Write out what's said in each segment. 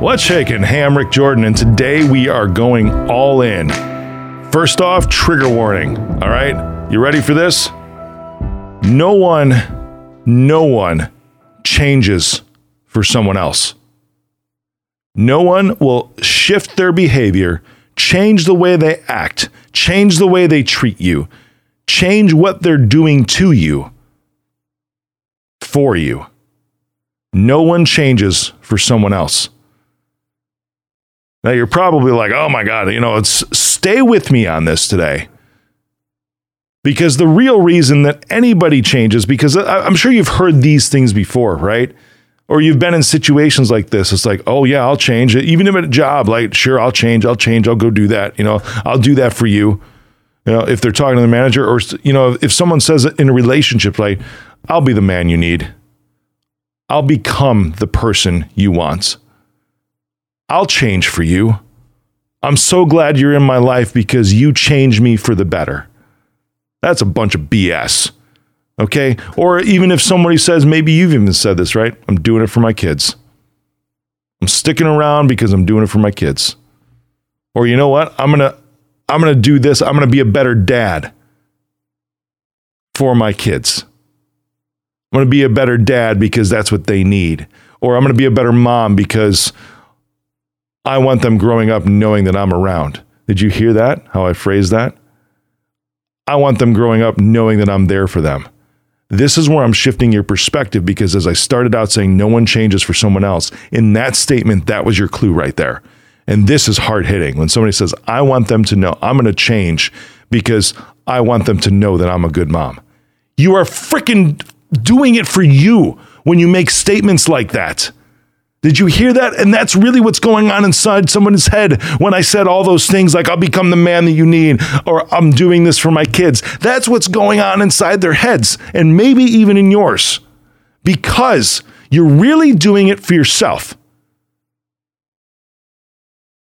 What's shaking? Hey, I'm Rick Jordan, and today we are going all in. First off, trigger warning. All right, you ready for this? No one, no one changes for someone else. No one will shift their behavior, change the way they act, change the way they treat you, change what they're doing to you for you. No one changes for someone else. Now you're probably like, oh my God, you know, it's stay with me on this today. Because the real reason that anybody changes, because I'm sure you've heard these things before, right? Or you've been in situations like this. It's like, oh yeah, I'll change it. Even if at a job, like, sure, I'll change, I'll change, I'll go do that. You know, I'll do that for you. You know, if they're talking to the manager, or you know, if someone says it in a relationship, like, I'll be the man you need. I'll become the person you want. I'll change for you. I'm so glad you're in my life because you changed me for the better. That's a bunch of BS. Okay? Or even if somebody says, maybe you've even said this, right? I'm doing it for my kids. I'm sticking around because I'm doing it for my kids. Or you know what? I'm going to I'm going to do this. I'm going to be a better dad for my kids. I'm going to be a better dad because that's what they need. Or I'm going to be a better mom because I want them growing up knowing that I'm around. Did you hear that? How I phrased that? I want them growing up knowing that I'm there for them. This is where I'm shifting your perspective because as I started out saying no one changes for someone else, in that statement, that was your clue right there. And this is hard hitting. When somebody says, I want them to know I'm going to change because I want them to know that I'm a good mom. You are freaking doing it for you when you make statements like that. Did you hear that? And that's really what's going on inside someone's head when I said all those things like, I'll become the man that you need, or I'm doing this for my kids. That's what's going on inside their heads, and maybe even in yours, because you're really doing it for yourself.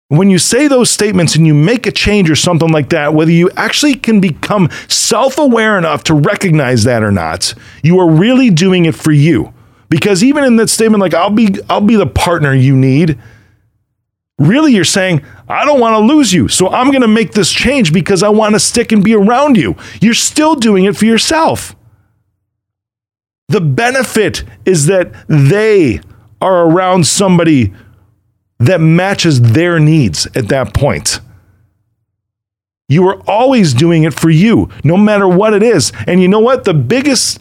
When you say those statements and you make a change or something like that, whether you actually can become self aware enough to recognize that or not, you are really doing it for you. Because even in that statement, like I'll be I'll be the partner you need. Really, you're saying, I don't want to lose you. So I'm going to make this change because I want to stick and be around you. You're still doing it for yourself. The benefit is that they are around somebody that matches their needs at that point. You are always doing it for you, no matter what it is. And you know what? The biggest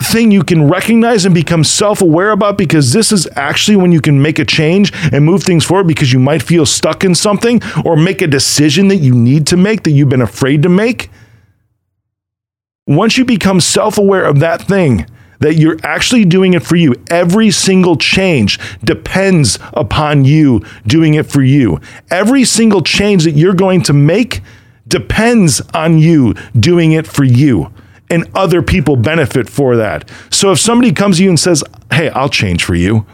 thing you can recognize and become self aware about because this is actually when you can make a change and move things forward because you might feel stuck in something or make a decision that you need to make that you've been afraid to make. Once you become self aware of that thing, that you're actually doing it for you. Every single change depends upon you doing it for you. Every single change that you're going to make depends on you doing it for you. And other people benefit for that. So if somebody comes to you and says, Hey, I'll change for you,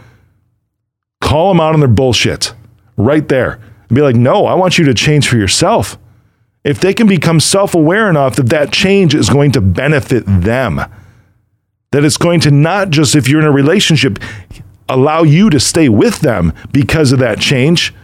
call them out on their bullshit right there and be like, No, I want you to change for yourself. If they can become self aware enough that that change is going to benefit them that it's going to not just, if you're in a relationship, allow you to stay with them because of that change.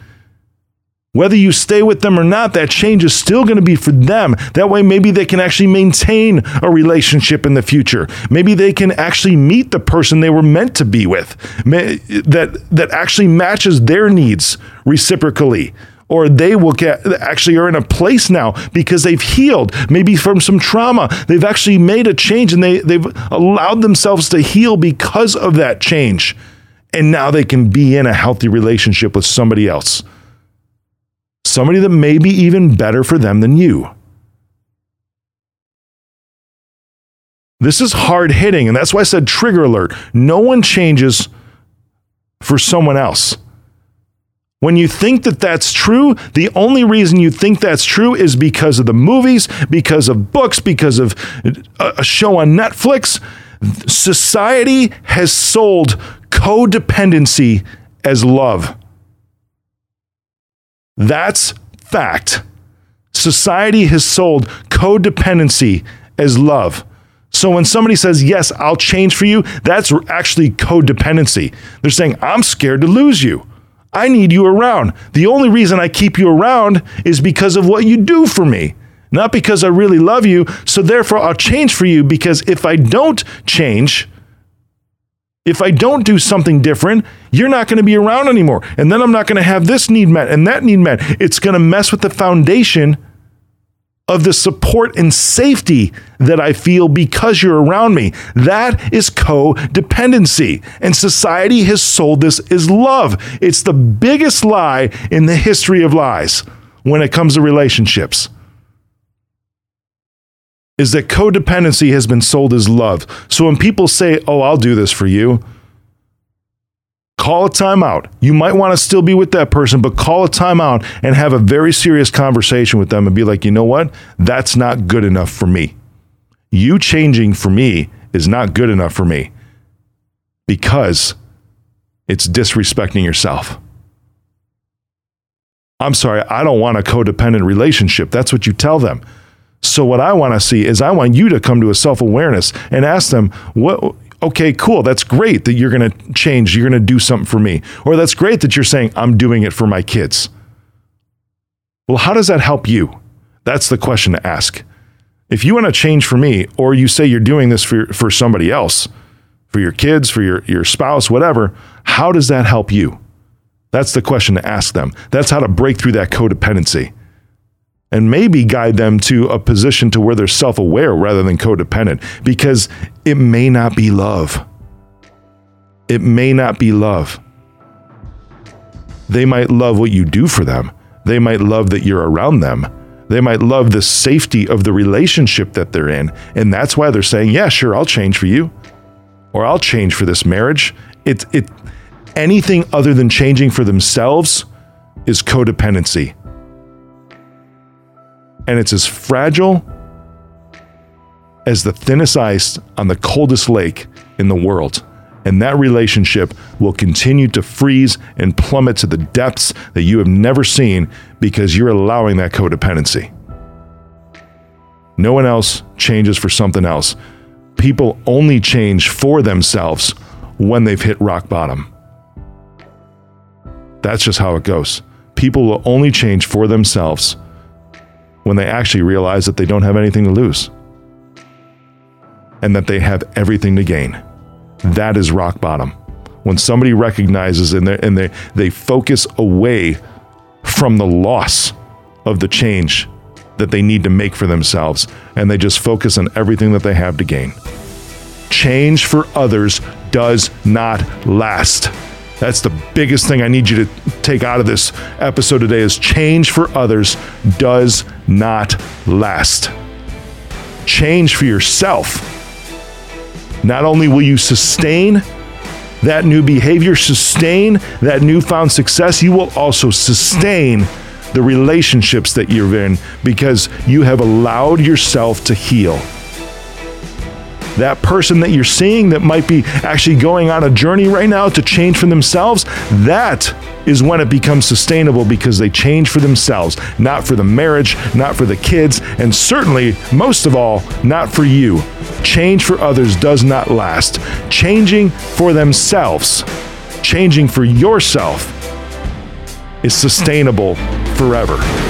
Whether you stay with them or not, that change is still going to be for them. That way, maybe they can actually maintain a relationship in the future. Maybe they can actually meet the person they were meant to be with, that, that actually matches their needs reciprocally. Or they will get actually are in a place now because they've healed. Maybe from some trauma they've actually made a change and they they've allowed themselves to heal because of that change. And now they can be in a healthy relationship with somebody else somebody that may be even better for them than you this is hard hitting and that's why i said trigger alert no one changes for someone else when you think that that's true, the only reason you think that's true is because of the movies, because of books, because of a show on Netflix. Society has sold codependency as love. That's fact. Society has sold codependency as love. So when somebody says, Yes, I'll change for you, that's actually codependency. They're saying, I'm scared to lose you. I need you around. The only reason I keep you around is because of what you do for me, not because I really love you. So therefore, I'll change for you because if I don't change, if I don't do something different, you're not going to be around anymore. And then I'm not going to have this need met and that need met. It's going to mess with the foundation of the support and safety that I feel because you're around me. That is codependency. And society has sold this as love. It's the biggest lie in the history of lies when it comes to relationships. Is that codependency has been sold as love. So when people say, Oh, I'll do this for you, call a timeout. You might want to still be with that person, but call a timeout and have a very serious conversation with them and be like, you know what? That's not good enough for me. You changing for me is not good enough for me because it's disrespecting yourself. I'm sorry, I don't want a codependent relationship. That's what you tell them. So, what I want to see is I want you to come to a self awareness and ask them, what, okay, cool. That's great that you're going to change. You're going to do something for me. Or that's great that you're saying, I'm doing it for my kids. Well, how does that help you? That's the question to ask. If you want to change for me, or you say you're doing this for, for somebody else, for your kids, for your, your spouse, whatever, how does that help you? That's the question to ask them. That's how to break through that codependency and maybe guide them to a position to where they're self-aware rather than codependent because it may not be love. It may not be love. They might love what you do for them. They might love that you're around them. They might love the safety of the relationship that they're in. And that's why they're saying, "Yeah, sure, I'll change for you." Or I'll change for this marriage. It it anything other than changing for themselves is codependency and it's as fragile as the thinnest ice on the coldest lake in the world. And that relationship will continue to freeze and plummet to the depths that you have never seen because you're allowing that codependency. No one else changes for something else. People only change for themselves when they've hit rock bottom. That's just how it goes. People will only change for themselves when they actually realize that they don't have anything to lose and that they have everything to gain. That is rock bottom. When somebody recognizes and, and they, they focus away from the loss of the change that they need to make for themselves and they just focus on everything that they have to gain. Change for others does not last. That's the biggest thing I need you to take out of this episode today is change for others does not last. Change for yourself. Not only will you sustain that new behavior, sustain that newfound success, you will also sustain the relationships that you're in because you have allowed yourself to heal that person that you're seeing that might be actually going on a journey right now to change for themselves, that is when it becomes sustainable because they change for themselves, not for the marriage, not for the kids, and certainly, most of all, not for you. Change for others does not last. Changing for themselves, changing for yourself, is sustainable forever.